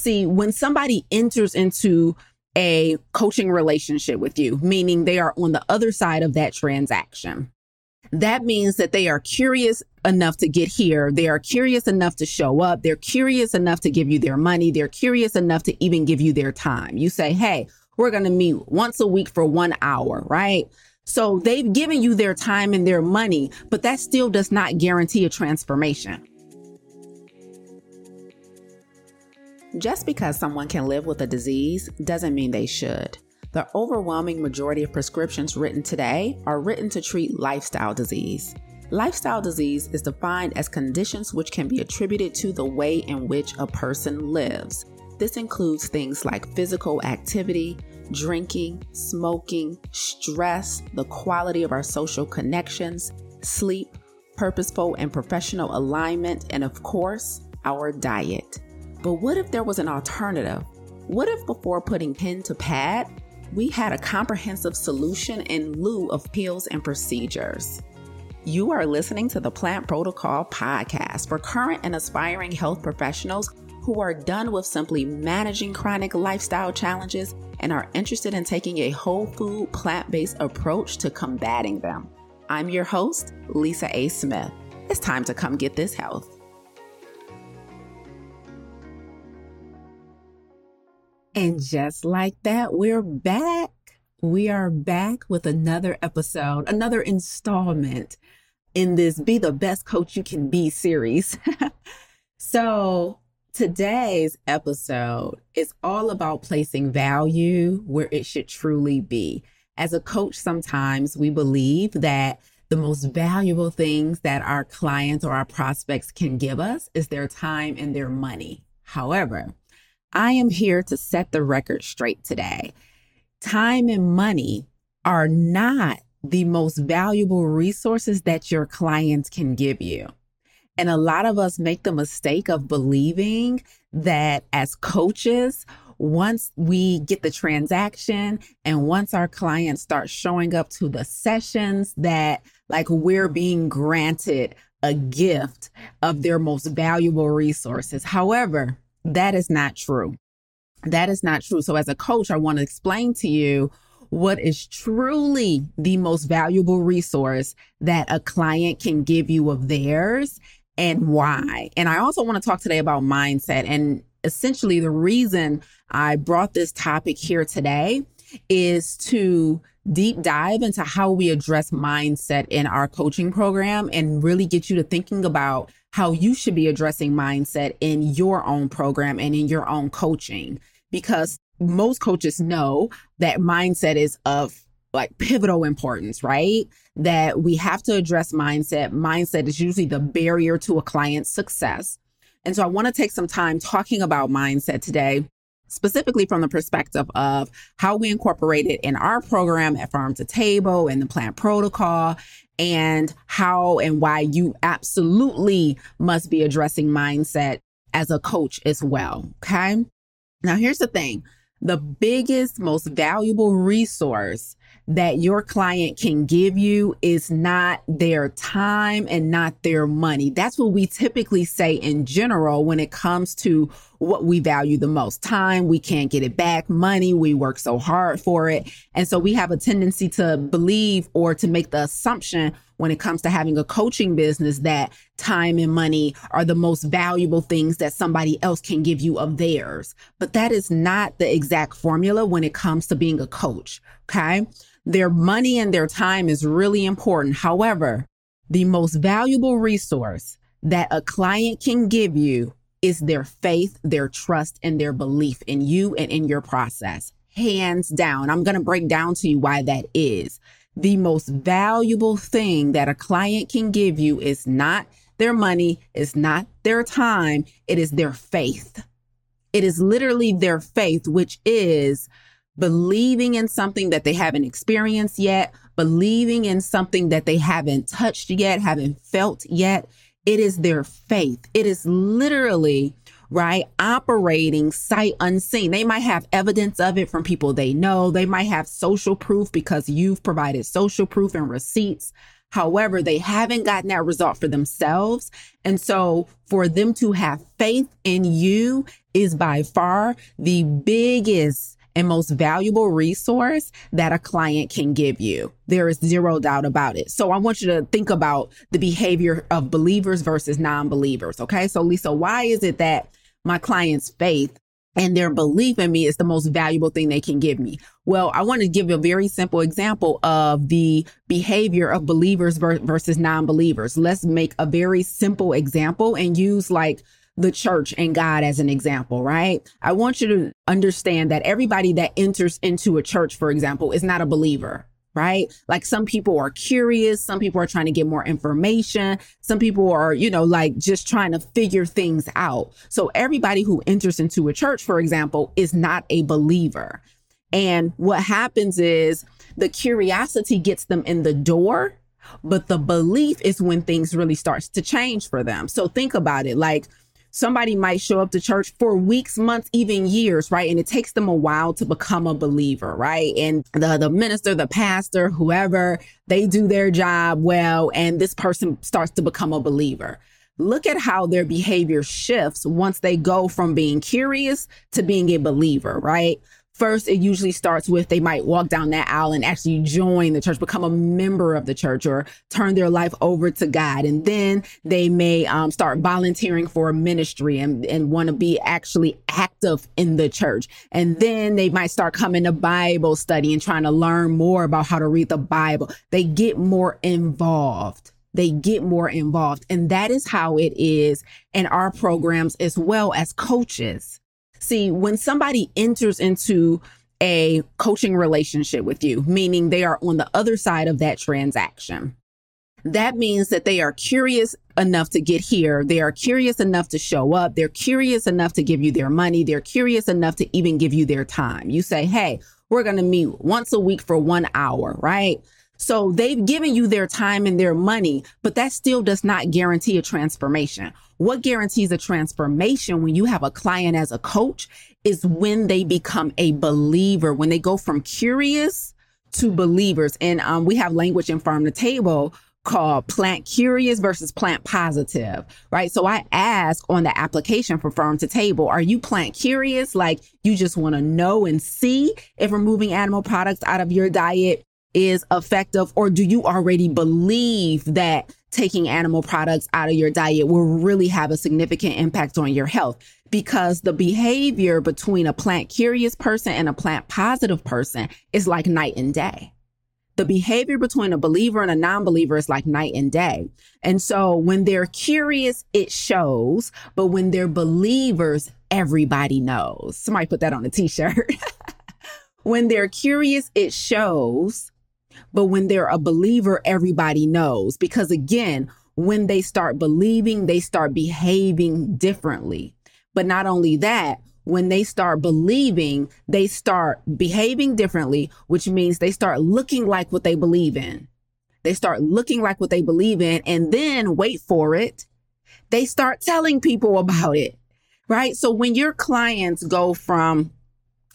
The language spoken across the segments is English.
See, when somebody enters into a coaching relationship with you, meaning they are on the other side of that transaction, that means that they are curious enough to get here. They are curious enough to show up. They're curious enough to give you their money. They're curious enough to even give you their time. You say, Hey, we're going to meet once a week for one hour, right? So they've given you their time and their money, but that still does not guarantee a transformation. Just because someone can live with a disease doesn't mean they should. The overwhelming majority of prescriptions written today are written to treat lifestyle disease. Lifestyle disease is defined as conditions which can be attributed to the way in which a person lives. This includes things like physical activity, drinking, smoking, stress, the quality of our social connections, sleep, purposeful and professional alignment, and of course, our diet. But what if there was an alternative? What if before putting pen to pad, we had a comprehensive solution in lieu of pills and procedures. You are listening to the Plant Protocol podcast for current and aspiring health professionals who are done with simply managing chronic lifestyle challenges and are interested in taking a whole food, plant based approach to combating them. I'm your host, Lisa A. Smith. It's time to come get this health. And just like that, we're back. We are back with another episode, another installment in this Be the Best Coach You Can Be series. so, today's episode is all about placing value where it should truly be. As a coach, sometimes we believe that the most valuable things that our clients or our prospects can give us is their time and their money. However, I am here to set the record straight today. Time and money are not the most valuable resources that your clients can give you. And a lot of us make the mistake of believing that as coaches, once we get the transaction and once our clients start showing up to the sessions, that like we're being granted a gift of their most valuable resources. However, that is not true. That is not true. So, as a coach, I want to explain to you what is truly the most valuable resource that a client can give you of theirs and why. And I also want to talk today about mindset. And essentially, the reason I brought this topic here today is to deep dive into how we address mindset in our coaching program and really get you to thinking about how you should be addressing mindset in your own program and in your own coaching. Because most coaches know that mindset is of like pivotal importance, right? That we have to address mindset. Mindset is usually the barrier to a client's success. And so I want to take some time talking about mindset today specifically from the perspective of how we incorporate it in our program at Farm to Table and the plant protocol and how and why you absolutely must be addressing mindset as a coach as well. Okay. Now, here's the thing the biggest, most valuable resource that your client can give you is not their time and not their money. That's what we typically say in general when it comes to what we value the most time. We can't get it back. Money, we work so hard for it. And so we have a tendency to believe or to make the assumption when it comes to having a coaching business that time and money are the most valuable things that somebody else can give you of theirs. But that is not the exact formula when it comes to being a coach. Okay. Their money and their time is really important. However, the most valuable resource that a client can give you is their faith, their trust, and their belief in you and in your process. Hands down. I'm going to break down to you why that is. The most valuable thing that a client can give you is not their money, is not their time, it is their faith. It is literally their faith, which is believing in something that they haven't experienced yet, believing in something that they haven't touched yet, haven't felt yet. It is their faith. It is literally right? Operating sight unseen. They might have evidence of it from people they know. They might have social proof because you've provided social proof and receipts. However, they haven't gotten that result for themselves. And so for them to have faith in you is by far the biggest and most valuable resource that a client can give you. There is zero doubt about it. So I want you to think about the behavior of believers versus non believers. Okay. So, Lisa, why is it that my client's faith and their belief in me is the most valuable thing they can give me. Well, I want to give a very simple example of the behavior of believers versus non believers. Let's make a very simple example and use like the church and God as an example, right? I want you to understand that everybody that enters into a church, for example, is not a believer right? Like some people are curious, some people are trying to get more information, some people are, you know, like just trying to figure things out. So everybody who enters into a church, for example, is not a believer. And what happens is the curiosity gets them in the door, but the belief is when things really starts to change for them. So think about it like somebody might show up to church for weeks, months, even years, right? And it takes them a while to become a believer, right? And the, the minister, the pastor, whoever, they do their job well, and this person starts to become a believer. Look at how their behavior shifts once they go from being curious to being a believer, right? First, it usually starts with they might walk down that aisle and actually join the church, become a member of the church, or turn their life over to God. And then they may um, start volunteering for a ministry and, and want to be actually active in the church. And then they might start coming to Bible study and trying to learn more about how to read the Bible. They get more involved they get more involved. And that is how it is in our programs as well as coaches. See, when somebody enters into a coaching relationship with you, meaning they are on the other side of that transaction, that means that they are curious enough to get here. They are curious enough to show up. They're curious enough to give you their money. They're curious enough to even give you their time. You say, Hey, we're going to meet once a week for one hour, right? So they've given you their time and their money, but that still does not guarantee a transformation. What guarantees a transformation when you have a client as a coach is when they become a believer, when they go from curious to believers. And um, we have language in Farm to Table called plant curious versus plant positive, right? So I ask on the application for farm to table, are you plant curious? Like you just want to know and see if removing animal products out of your diet is effective or do you already believe that taking animal products out of your diet will really have a significant impact on your health because the behavior between a plant curious person and a plant positive person is like night and day. The behavior between a believer and a non believer is like night and day. And so when they're curious, it shows, but when they're believers, everybody knows. Somebody put that on a t shirt. when they're curious, it shows, but when they're a believer, everybody knows. Because again, when they start believing, they start behaving differently. But not only that, when they start believing, they start behaving differently, which means they start looking like what they believe in. They start looking like what they believe in, and then wait for it. They start telling people about it, right? So when your clients go from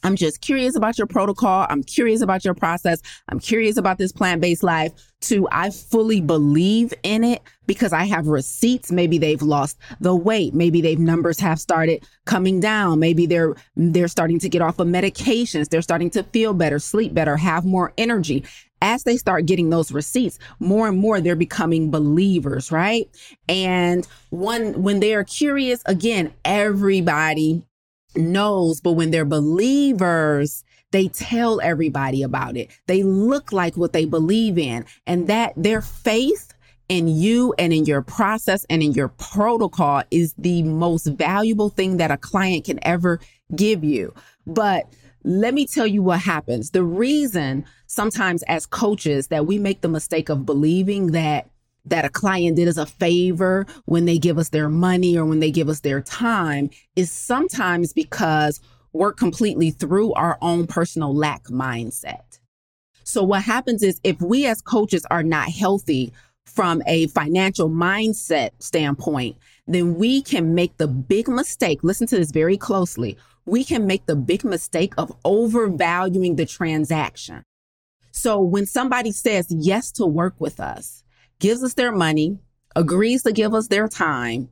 I'm just curious about your protocol. I'm curious about your process. I'm curious about this plant based life. To I fully believe in it because I have receipts. Maybe they've lost the weight. Maybe they've numbers have started coming down. Maybe they're they're starting to get off of medications. They're starting to feel better, sleep better, have more energy. As they start getting those receipts, more and more they're becoming believers, right? And one when they are curious, again, everybody knows, but when they're believers, they tell everybody about it. They look like what they believe in, and that their faith in you and in your process and in your protocol is the most valuable thing that a client can ever give you. But let me tell you what happens. The reason sometimes as coaches that we make the mistake of believing that that a client did us a favor when they give us their money or when they give us their time is sometimes because we're completely through our own personal lack mindset. So what happens is if we as coaches are not healthy from a financial mindset standpoint, then we can make the big mistake. Listen to this very closely. We can make the big mistake of overvaluing the transaction. So when somebody says yes to work with us, gives us their money, agrees to give us their time,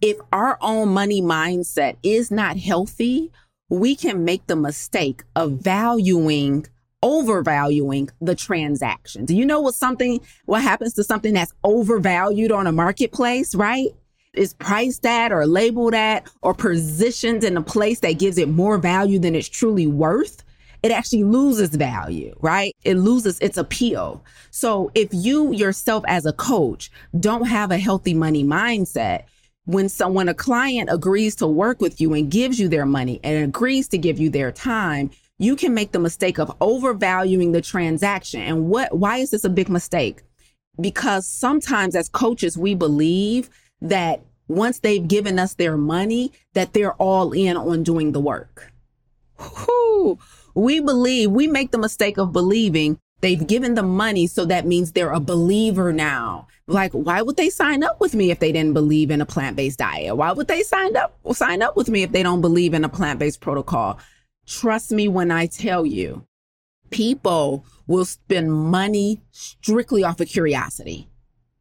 if our own money mindset is not healthy, we can make the mistake of valuing overvaluing the transaction. Do you know what something what happens to something that's overvalued on a marketplace, right? Is priced at or labeled at or positioned in a place that gives it more value than it's truly worth it actually loses value, right? It loses its appeal. So if you yourself as a coach don't have a healthy money mindset, when someone, a client agrees to work with you and gives you their money and agrees to give you their time, you can make the mistake of overvaluing the transaction. And what, why is this a big mistake? Because sometimes as coaches, we believe that once they've given us their money, that they're all in on doing the work. Whew we believe, we make the mistake of believing they've given the money. So that means they're a believer now. Like, why would they sign up with me if they didn't believe in a plant based diet? Why would they sign up, sign up with me if they don't believe in a plant based protocol? Trust me when I tell you, people will spend money strictly off of curiosity.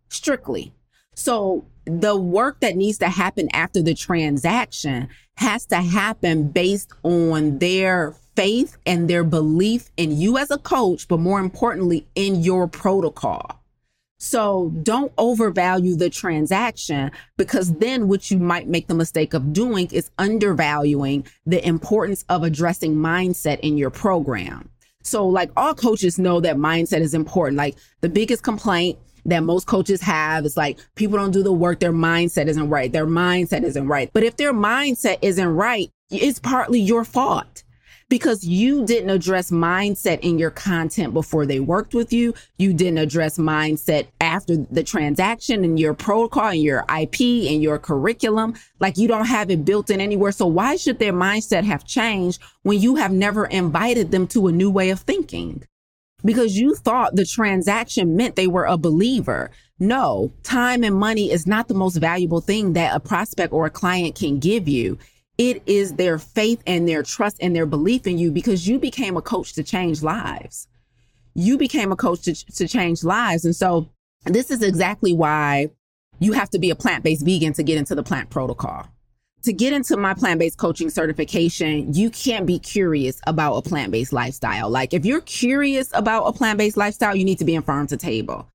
Strictly. So the work that needs to happen after the transaction has to happen based on their faith and their belief in you as a coach, but more importantly, in your protocol. So don't overvalue the transaction because then what you might make the mistake of doing is undervaluing the importance of addressing mindset in your program. So like all coaches know that mindset is important. Like the biggest complaint that most coaches have is like people don't do the work. Their mindset isn't right. Their mindset isn't right. But if their mindset isn't right, it's partly your fault because you didn't address mindset in your content before they worked with you. You didn't address mindset after the transaction and your protocol and your IP and your curriculum. Like you don't have it built in anywhere. So why should their mindset have changed when you have never invited them to a new way of thinking? Because you thought the transaction meant they were a believer. No, time and money is not the most valuable thing that a prospect or a client can give you. It is their faith and their trust and their belief in you because you became a coach to change lives. You became a coach to, to change lives. And so this is exactly why you have to be a plant based vegan to get into the plant protocol. To get into my plant based coaching certification, you can't be curious about a plant based lifestyle. Like, if you're curious about a plant based lifestyle, you need to be in farm to table.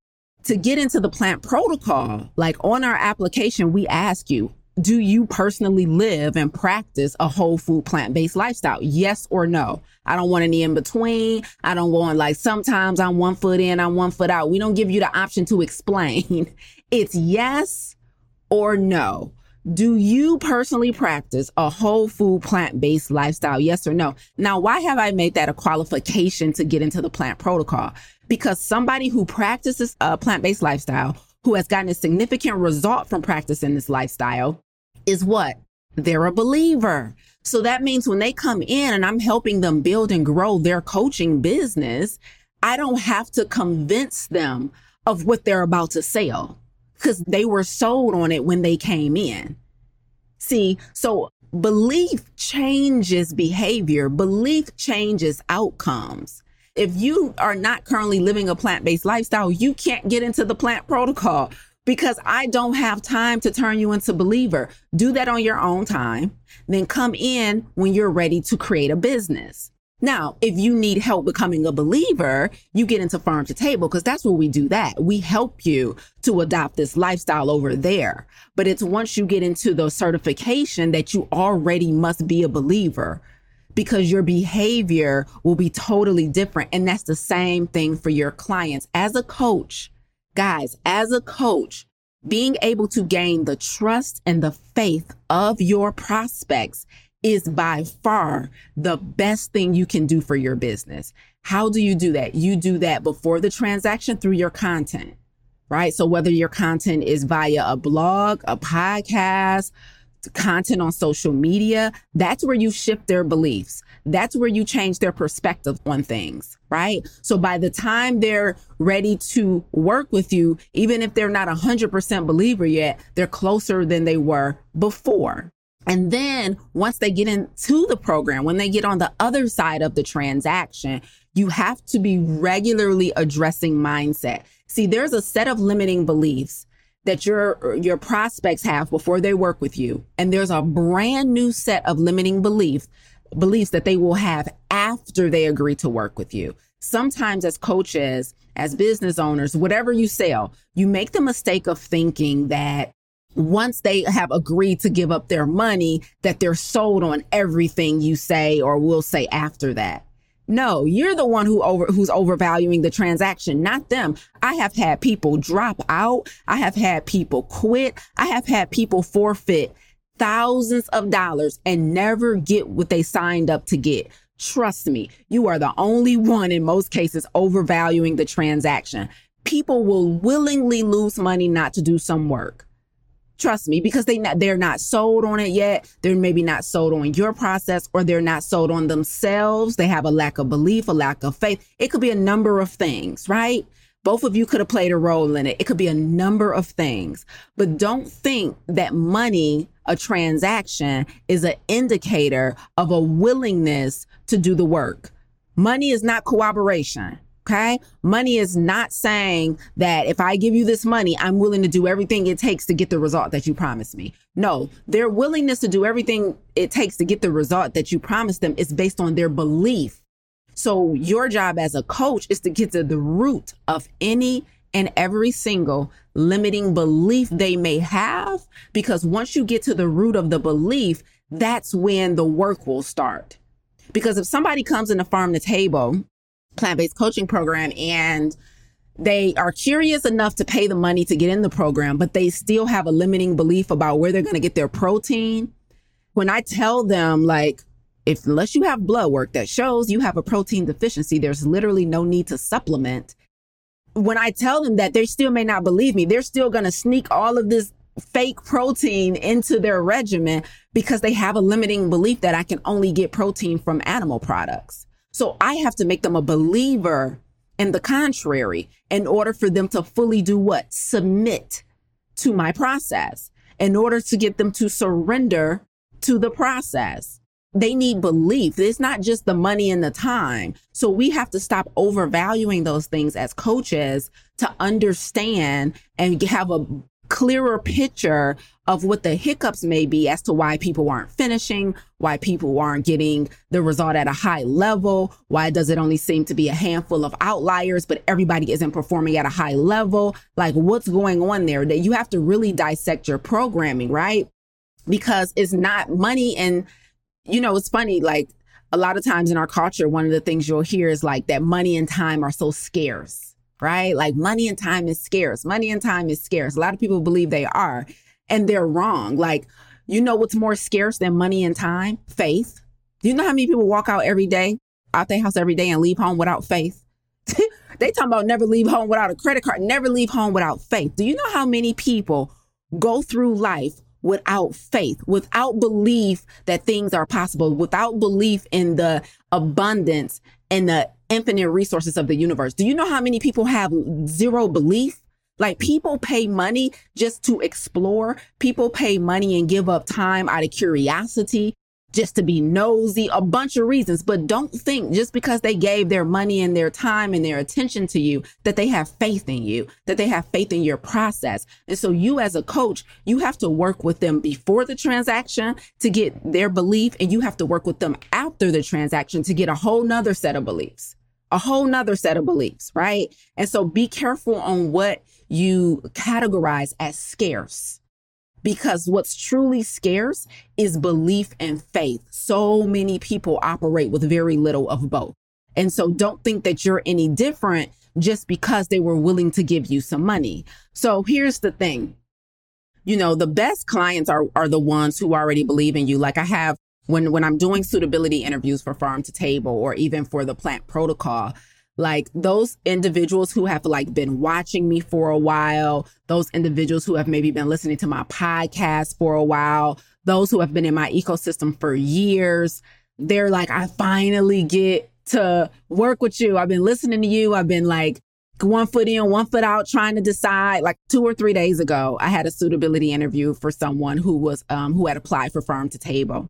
To get into the plant protocol, like on our application, we ask you, do you personally live and practice a whole food plant based lifestyle? Yes or no? I don't want any in between. I don't want like sometimes I'm one foot in, I'm one foot out. We don't give you the option to explain. It's yes or no. Do you personally practice a whole food plant based lifestyle? Yes or no? Now, why have I made that a qualification to get into the plant protocol? Because somebody who practices a plant based lifestyle, who has gotten a significant result from practicing this lifestyle, is what? They're a believer. So that means when they come in and I'm helping them build and grow their coaching business, I don't have to convince them of what they're about to sell because they were sold on it when they came in. See, so belief changes behavior, belief changes outcomes. If you are not currently living a plant based lifestyle, you can't get into the plant protocol because I don't have time to turn you into believer. Do that on your own time. Then come in when you're ready to create a business. Now, if you need help becoming a believer, you get into farm to table because that's where we do that. We help you to adopt this lifestyle over there. But it's once you get into the certification that you already must be a believer because your behavior will be totally different. And that's the same thing for your clients. As a coach, Guys, as a coach, being able to gain the trust and the faith of your prospects is by far the best thing you can do for your business. How do you do that? You do that before the transaction through your content, right? So whether your content is via a blog, a podcast, content on social media, that's where you shift their beliefs. That's where you change their perspective on things, right? So by the time they're ready to work with you, even if they're not a hundred percent believer yet, they're closer than they were before. And then once they get into the program, when they get on the other side of the transaction, you have to be regularly addressing mindset. See, there's a set of limiting beliefs that your your prospects have before they work with you. And there's a brand new set of limiting beliefs beliefs that they will have after they agree to work with you. Sometimes as coaches as business owners whatever you sell you make the mistake of thinking that once they have agreed to give up their money that they're sold on everything you say or will say after that no, you're the one who over who's overvaluing the transaction, not them. I have had people drop out. I have had people quit. I have had people forfeit thousands of dollars and never get what they signed up to get. Trust me, you are the only one in most cases overvaluing the transaction. People will willingly lose money not to do some work. Trust me, because they not, they're not sold on it yet. They're maybe not sold on your process or they're not sold on themselves. They have a lack of belief, a lack of faith. It could be a number of things, right? Both of you could have played a role in it. It could be a number of things, but don't think that money, a transaction is an indicator of a willingness to do the work. Money is not cooperation. Okay. Money is not saying that if I give you this money, I'm willing to do everything it takes to get the result that you promised me. No, their willingness to do everything it takes to get the result that you promised them is based on their belief. So your job as a coach is to get to the root of any and every single limiting belief they may have. Because once you get to the root of the belief, that's when the work will start. Because if somebody comes in the farm to table plant based coaching program and they are curious enough to pay the money to get in the program, but they still have a limiting belief about where they're going to get their protein. When I tell them, like, if unless you have blood work that shows you have a protein deficiency, there's literally no need to supplement. When I tell them that, they still may not believe me. They're still going to sneak all of this fake protein into their regimen because they have a limiting belief that I can only get protein from animal products. So I have to make them a believer in the contrary in order for them to fully do what? Submit to my process in order to get them to surrender to the process. They need belief. It's not just the money and the time. So we have to stop overvaluing those things as coaches to understand and have a clearer picture of what the hiccups may be as to why people aren't finishing, why people aren't getting the result at a high level, why does it only seem to be a handful of outliers, but everybody isn't performing at a high level? Like what's going on there that you have to really dissect your programming, right? Because it's not money and you know, it's funny, like a lot of times in our culture, one of the things you'll hear is like that money and time are so scarce right? Like money and time is scarce. Money and time is scarce. A lot of people believe they are, and they're wrong. Like, you know what's more scarce than money and time? Faith. Do you know how many people walk out every day, out their house every day and leave home without faith? they talk about never leave home without a credit card, never leave home without faith. Do you know how many people go through life without faith, without belief that things are possible, without belief in the abundance and the infinite resources of the universe. Do you know how many people have zero belief? Like people pay money just to explore. People pay money and give up time out of curiosity just to be nosy, a bunch of reasons. But don't think just because they gave their money and their time and their attention to you that they have faith in you, that they have faith in your process. And so you as a coach, you have to work with them before the transaction to get their belief. And you have to work with them after the transaction to get a whole nother set of beliefs, a whole nother set of beliefs. Right. And so be careful on what you categorize as scarce because what's truly scarce is belief and faith. So many people operate with very little of both. And so don't think that you're any different just because they were willing to give you some money. So here's the thing. You know, the best clients are, are the ones who already believe in you. Like I have when, when I'm doing suitability interviews for farm to table or even for the plant protocol, like those individuals who have like been watching me for a while, those individuals who have maybe been listening to my podcast for a while, those who have been in my ecosystem for years, they're like, I finally get to work with you. I've been listening to you. I've been like one foot in, one foot out, trying to decide. Like two or three days ago, I had a suitability interview for someone who was um, who had applied for farm to table.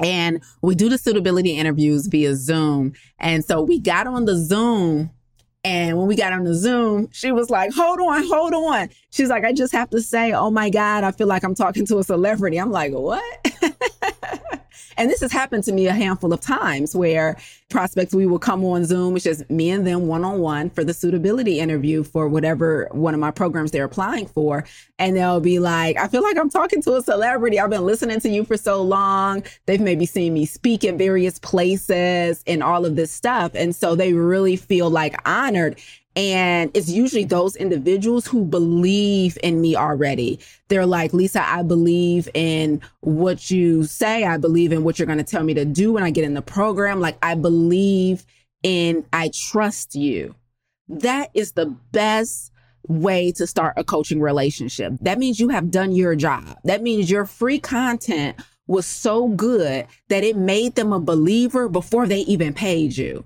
And we do the suitability interviews via Zoom. And so we got on the Zoom And when we got on the Zoom, she was like, hold on, hold on. She's like, I just have to say, oh my God, I feel like I'm talking to a celebrity. I'm like, what? And this has happened to me a handful of times where prospects, we will come on Zoom, it's just me and them one on one for the suitability interview for whatever one of my programs they're applying for. And they'll be like, I feel like I'm talking to a celebrity. I've been listening to you for so long. They've maybe seen me speak at various places and all of this stuff. And so they really feel like honored. And it's usually those individuals who believe in me already. They're like, Lisa, I believe in what you say. I believe in what you're going to tell me to do when I get in the program. Like, I believe in, I trust you. That is the best way to start a coaching relationship. That means you have done your job. That means your free content was so good that it made them a believer before they even paid you.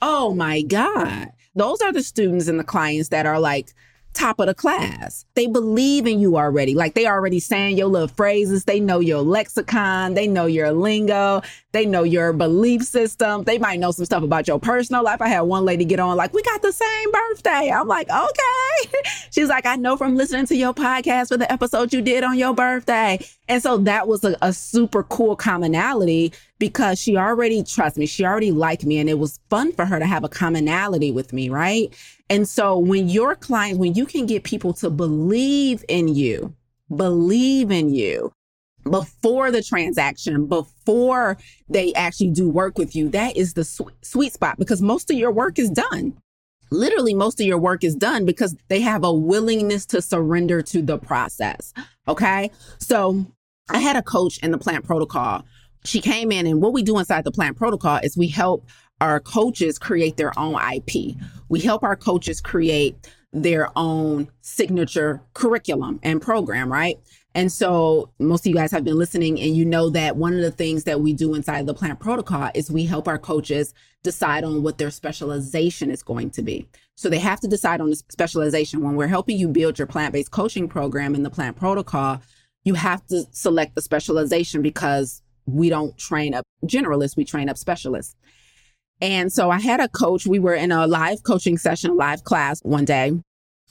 Oh my God. Those are the students and the clients that are like top of the class. They believe in you already. Like they already saying your little phrases. They know your lexicon. They know your lingo. They know your belief system. They might know some stuff about your personal life. I had one lady get on like, we got the same birthday. I'm like, okay. She's like, I know from listening to your podcast for the episode you did on your birthday. And so that was a, a super cool commonality because she already trusts me. She already liked me. And it was fun for her to have a commonality with me. Right. And so when your clients, when you can get people to believe in you, believe in you, before the transaction, before they actually do work with you, that is the sweet, sweet spot because most of your work is done. Literally, most of your work is done because they have a willingness to surrender to the process. Okay. So I had a coach in the plant protocol. She came in, and what we do inside the plant protocol is we help our coaches create their own IP. We help our coaches create their own signature curriculum and program, right? And so most of you guys have been listening and you know that one of the things that we do inside the plant protocol is we help our coaches decide on what their specialization is going to be. So they have to decide on the specialization. When we're helping you build your plant-based coaching program in the plant protocol, you have to select the specialization because we don't train up generalists, we train up specialists. And so I had a coach, we were in a live coaching session, live class one day,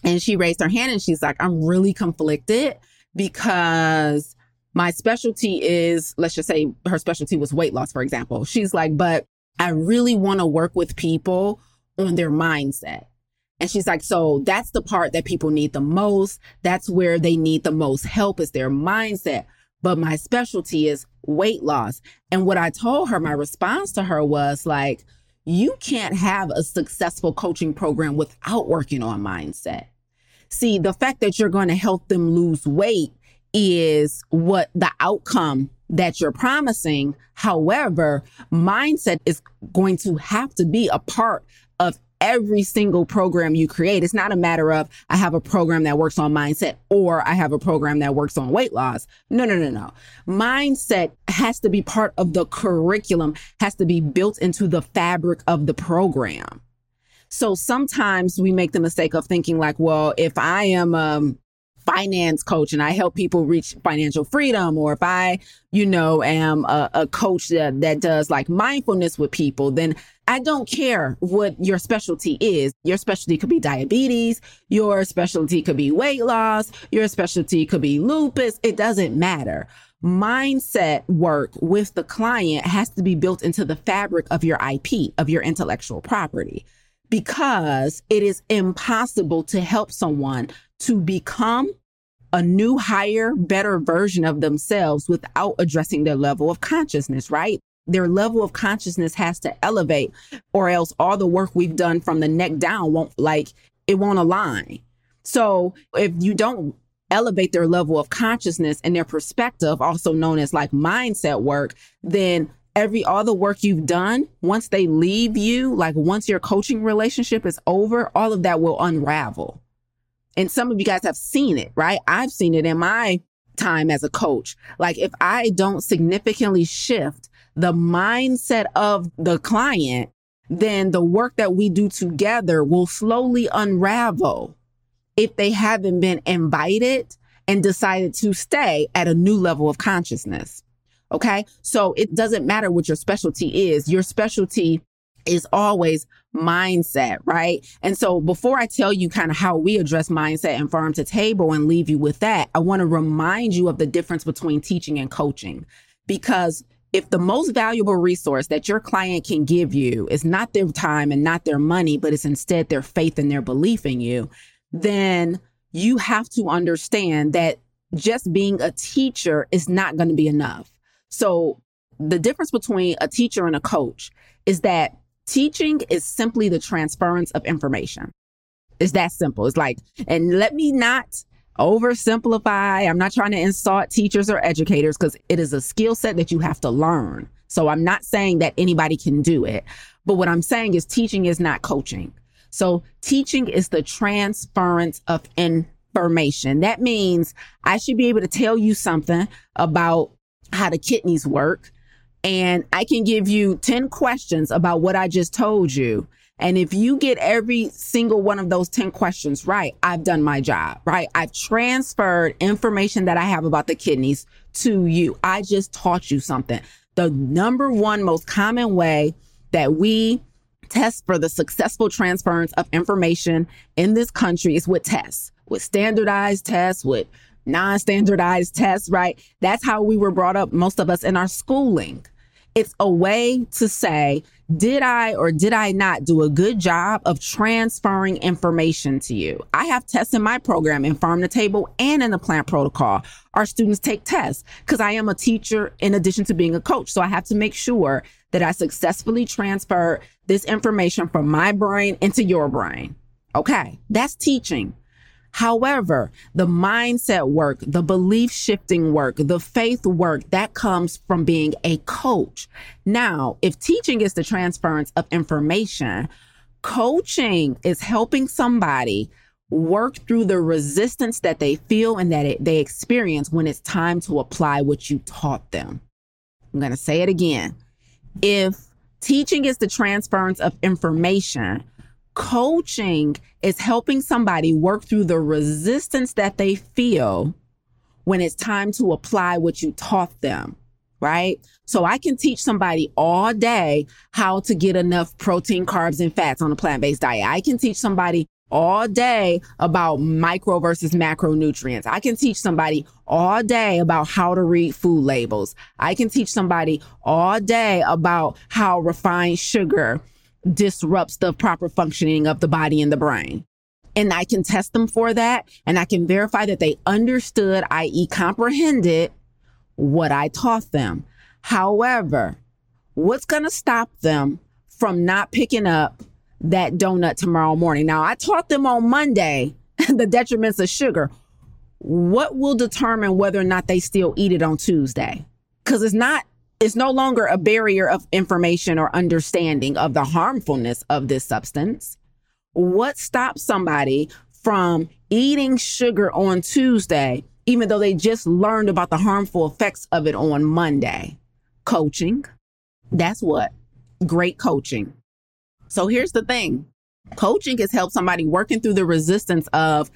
and she raised her hand and she's like, I'm really conflicted because my specialty is, let's just say her specialty was weight loss, for example. She's like, but I really want to work with people on their mindset. And she's like, so that's the part that people need the most. That's where they need the most help is their mindset. But my specialty is weight loss. And what I told her, my response to her was like, you can't have a successful coaching program without working on mindset. See, the fact that you're going to help them lose weight is what the outcome that you're promising. However, mindset is going to have to be a part of every single program you create. It's not a matter of I have a program that works on mindset or I have a program that works on weight loss. No, no, no, no. Mindset has to be part of the curriculum, has to be built into the fabric of the program. So sometimes we make the mistake of thinking like, well, if I am a finance coach and I help people reach financial freedom, or if I, you know, am a, a coach that, that does like mindfulness with people, then I don't care what your specialty is. Your specialty could be diabetes. Your specialty could be weight loss. Your specialty could be lupus. It doesn't matter. Mindset work with the client has to be built into the fabric of your IP, of your intellectual property because it is impossible to help someone to become a new, higher, better version of themselves without addressing their level of consciousness, right? Their level of consciousness has to elevate, or else all the work we've done from the neck down won't like, it won't align. So if you don't elevate their level of consciousness and their perspective, also known as like mindset work, then every all the work you've done, once they leave you, like once your coaching relationship is over, all of that will unravel. And some of you guys have seen it, right? I've seen it in my time as a coach. Like if I don't significantly shift the mindset of the client, then the work that we do together will slowly unravel if they haven't been invited and decided to stay at a new level of consciousness. Okay. So it doesn't matter what your specialty is. Your specialty is always mindset, right? And so before I tell you kind of how we address mindset and farm to table and leave you with that, I want to remind you of the difference between teaching and coaching. Because if the most valuable resource that your client can give you is not their time and not their money, but it's instead their faith and their belief in you, then you have to understand that just being a teacher is not going to be enough. So the difference between a teacher and a coach is that teaching is simply the transference of information. It's that simple. It's like, and let me not oversimplify. I'm not trying to insult teachers or educators because it is a skill set that you have to learn. So I'm not saying that anybody can do it. But what I'm saying is teaching is not coaching. So teaching is the transference of information. That means I should be able to tell you something about how the kidneys work. And I can give you 10 questions about what I just told you. And if you get every single one of those 10 questions right, I've done my job, right? I've transferred information that I have about the kidneys to you. I just taught you something. The number one most common way that we test for the successful transference of information in this country is with tests, with standardized tests, with non standardized tests, right? That's how we were brought up, most of us in our schooling. It's a way to say, did I or did I not do a good job of transferring information to you? I have tests in my program in Farm to Table and in the plant protocol. Our students take tests because I am a teacher in addition to being a coach. So I have to make sure that I successfully transfer this information from my brain into your brain. Okay, that's teaching. However, the mindset work, the belief shifting work, the faith work, that comes from being a coach. Now, if teaching is the transference of information, coaching is helping somebody work through the resistance that they feel and that it, they experience when it's time to apply what you taught them. I'm going to say it again. If teaching is the transference of information, coaching is helping somebody work through the resistance that they feel when it's time to apply what you taught them. Right. So I can teach somebody all day how to get enough protein, carbs, and fats on a plant based diet. I can teach somebody all day about micro versus macronutrients. I can teach somebody all day about how to read food labels. I can teach somebody all day about how refined sugar disrupts the proper functioning of the body and the brain. And I can test them for that. And I can verify that they understood, i.e., comprehended what I taught them. However, what's going to stop them from not picking up that donut tomorrow morning? Now, I taught them on Monday the detriments of sugar. What will determine whether or not they still eat it on Tuesday? Because it's not it's no longer a barrier of information or understanding of the harmfulness of this substance. What stops somebody from eating sugar on Tuesday, even though they just learned about the harmful effects of it on Monday? Coaching. That's what great coaching. So here's the thing coaching has helped somebody working through the resistance of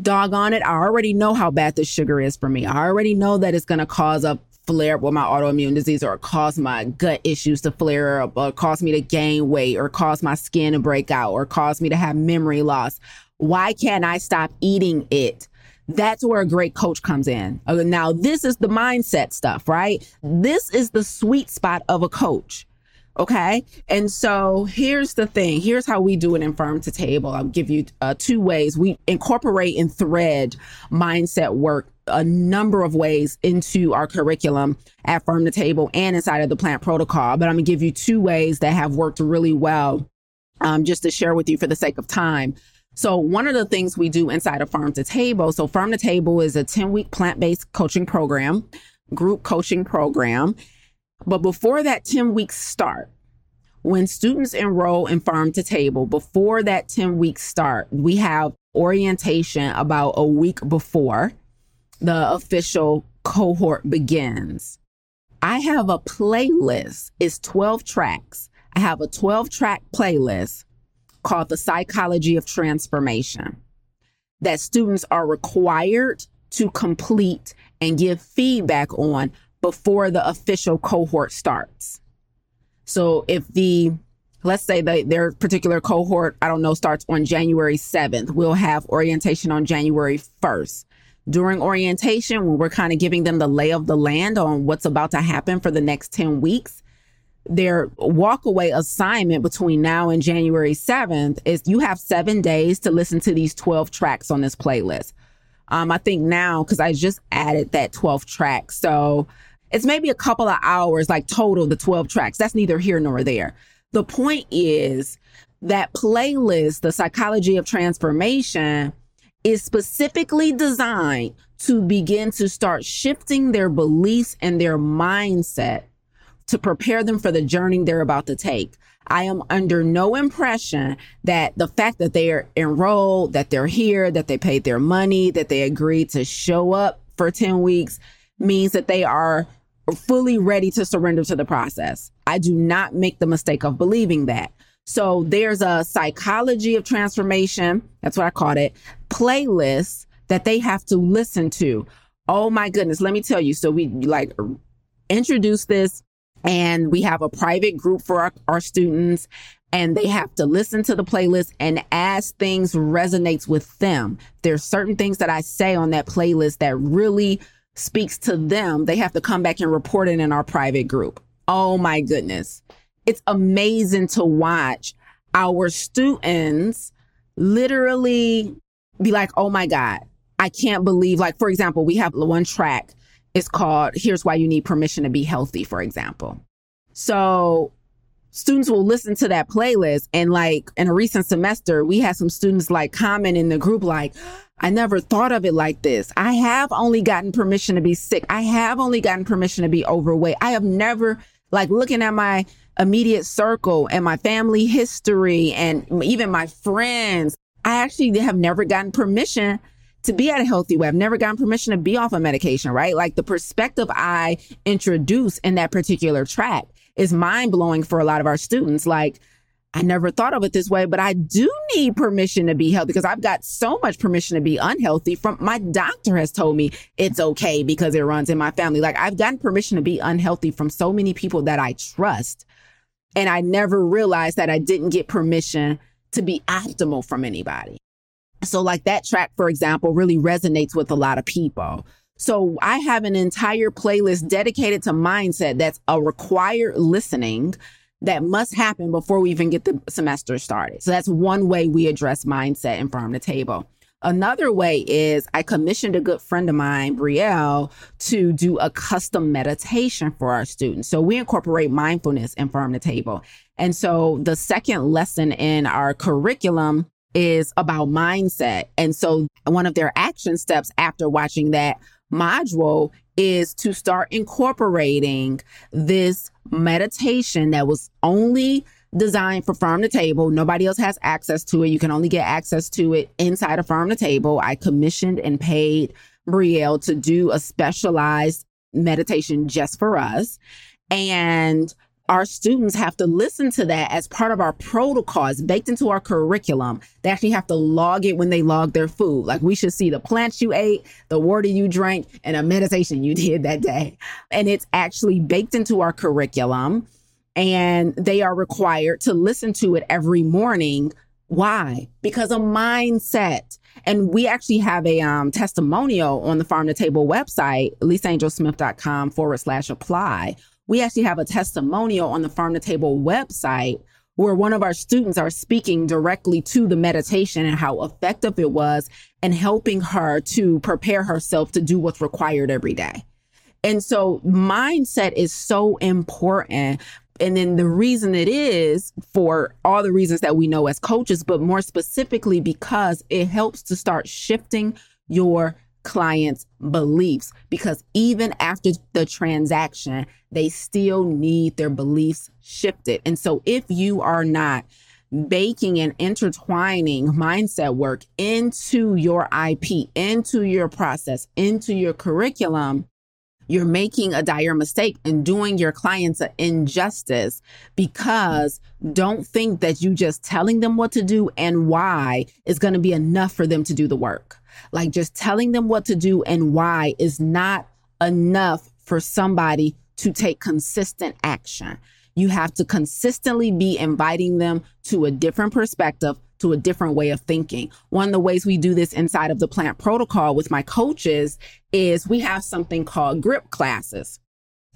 doggone it, I already know how bad this sugar is for me. I already know that it's going to cause a flare up with my autoimmune disease or cause my gut issues to flare up or cause me to gain weight or cause my skin to break out or cause me to have memory loss. Why can't I stop eating it? That's where a great coach comes in. Uh, now, this is the mindset stuff, right? This is the sweet spot of a coach. Okay. And so here's the thing. Here's how we do it in Farm to Table. I'll give you uh, two ways. We incorporate and thread mindset work a number of ways into our curriculum at Farm to Table and inside of the plant protocol. But I'm going to give you two ways that have worked really well um, just to share with you for the sake of time. So, one of the things we do inside of Farm to Table, so Farm to Table is a 10 week plant based coaching program, group coaching program. But before that 10 weeks start, when students enroll in Farm to Table, before that 10 weeks start, we have orientation about a week before the official cohort begins. I have a playlist. It's 12 tracks. I have a 12 track playlist called The Psychology of Transformation that students are required to complete and give feedback on before the official cohort starts. So if the let's say their particular cohort, I don't know, starts on January 7th. We'll have orientation on January 1st. During orientation, when we're kind of giving them the lay of the land on what's about to happen for the next 10 weeks, their walkaway assignment between now and January 7th is you have seven days to listen to these 12 tracks on this playlist. Um, I think now, because I just added that 12th track. So it's maybe a couple of hours, like total, the 12 tracks. That's neither here nor there. The point is that playlist, the psychology of transformation, is specifically designed to begin to start shifting their beliefs and their mindset to prepare them for the journey they're about to take. I am under no impression that the fact that they are enrolled, that they're here, that they paid their money, that they agreed to show up for 10 weeks means that they are fully ready to surrender to the process. I do not make the mistake of believing that. So there's a psychology of transformation. That's what I called it. Playlist that they have to listen to. Oh my goodness. Let me tell you. So we like introduce this and we have a private group for our, our students and they have to listen to the playlist and as things resonates with them there's certain things that i say on that playlist that really speaks to them they have to come back and report it in our private group oh my goodness it's amazing to watch our students literally be like oh my god i can't believe like for example we have one track it's called Here's Why You Need Permission to Be Healthy, for example. So students will listen to that playlist and like in a recent semester, we had some students like comment in the group like, I never thought of it like this. I have only gotten permission to be sick. I have only gotten permission to be overweight. I have never like looking at my immediate circle and my family history and even my friends. I actually have never gotten permission to be at a healthy way. I've never gotten permission to be off a of medication, right? Like the perspective I introduce in that particular track is mind blowing for a lot of our students. Like, I never thought of it this way, but I do need permission to be healthy because I've got so much permission to be unhealthy from my doctor has told me it's okay because it runs in my family. Like I've gotten permission to be unhealthy from so many people that I trust. And I never realized that I didn't get permission to be optimal from anybody. So, like that track, for example, really resonates with a lot of people. So, I have an entire playlist dedicated to mindset that's a required listening that must happen before we even get the semester started. So, that's one way we address mindset and farm to table. Another way is I commissioned a good friend of mine, Brielle, to do a custom meditation for our students. So we incorporate mindfulness in Farm to Table. And so the second lesson in our curriculum is about mindset. And so one of their action steps after watching that module is to start incorporating this meditation that was only designed for farm to table. Nobody else has access to it. You can only get access to it inside of farm to table. I commissioned and paid Brielle to do a specialized meditation just for us. And our students have to listen to that as part of our protocols baked into our curriculum. They actually have to log it when they log their food. Like we should see the plants you ate, the water you drank, and a meditation you did that day. And it's actually baked into our curriculum. And they are required to listen to it every morning. Why? Because of mindset. And we actually have a um, testimonial on the Farm to Table website, lisaangelsmith.com forward slash apply we actually have a testimonial on the Farm to Table website where one of our students are speaking directly to the meditation and how effective it was and helping her to prepare herself to do what's required every day. And so mindset is so important. And then the reason it is for all the reasons that we know as coaches, but more specifically because it helps to start shifting your clients' beliefs because even after the transaction, they still need their beliefs shifted. And so if you are not baking and intertwining mindset work into your IP, into your process, into your curriculum, you're making a dire mistake and doing your clients an injustice because don't think that you just telling them what to do and why is going to be enough for them to do the work. Like just telling them what to do and why is not enough for somebody to take consistent action. You have to consistently be inviting them to a different perspective, to a different way of thinking. One of the ways we do this inside of the plant protocol with my coaches is we have something called grip classes.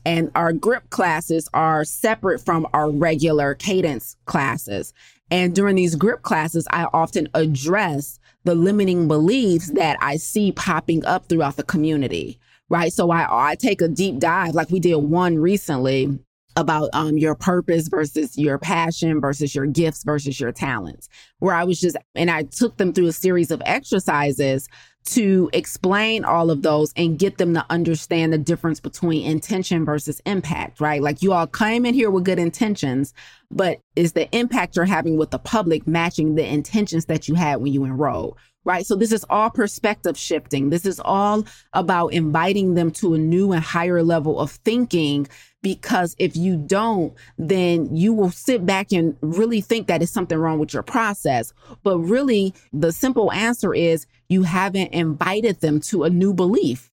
And our grip classes are separate from our regular cadence classes. And during these grip classes, I often address the limiting beliefs that I see popping up throughout the community. Right. So I, I take a deep dive, like we did one recently about um, your purpose versus your passion versus your gifts versus your talents, where I was just, and I took them through a series of exercises to explain all of those and get them to understand the difference between intention versus impact, right? Like you all came in here with good intentions, but is the impact you're having with the public matching the intentions that you had when you enrolled? Right. So this is all perspective shifting. This is all about inviting them to a new and higher level of thinking because if you don't, then you will sit back and really think that it's something wrong with your process. But really, the simple answer is you haven't invited them to a new belief.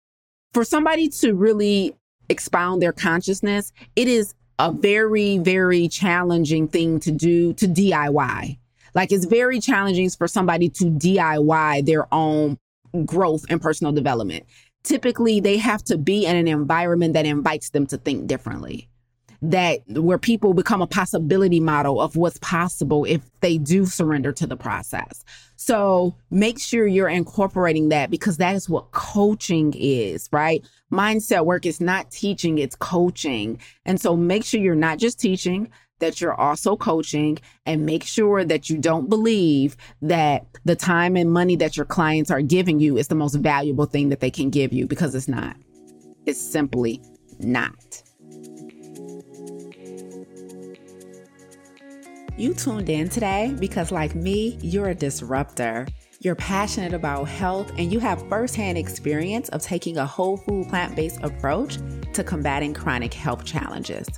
For somebody to really expound their consciousness, it is a very, very challenging thing to do to DIY. Like it's very challenging for somebody to DIY their own growth and personal development typically they have to be in an environment that invites them to think differently that where people become a possibility model of what's possible if they do surrender to the process. So make sure you're incorporating that because that is what coaching is, right? Mindset work is not teaching, it's coaching. And so make sure you're not just teaching, that you're also coaching and make sure that you don't believe that the time and money that your clients are giving you is the most valuable thing that they can give you because it's not. It's simply not. You tuned in today because, like me, you're a disruptor. You're passionate about health and you have firsthand experience of taking a whole food plant based approach to combating chronic health challenges.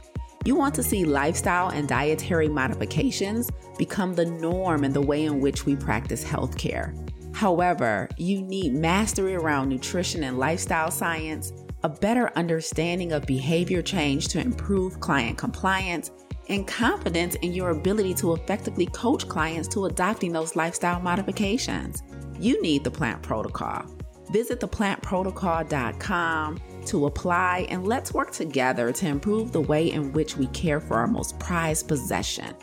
You want to see lifestyle and dietary modifications become the norm in the way in which we practice healthcare. However, you need mastery around nutrition and lifestyle science, a better understanding of behavior change to improve client compliance, and confidence in your ability to effectively coach clients to adopting those lifestyle modifications. You need the plant protocol. Visit theplantprotocol.com to apply and let's work together to improve the way in which we care for our most prized possession,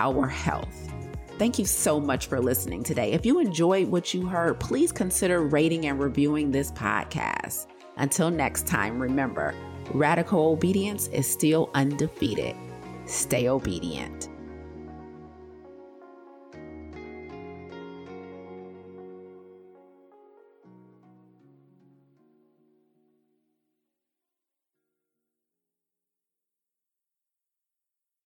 our health. Thank you so much for listening today. If you enjoyed what you heard, please consider rating and reviewing this podcast. Until next time, remember radical obedience is still undefeated. Stay obedient.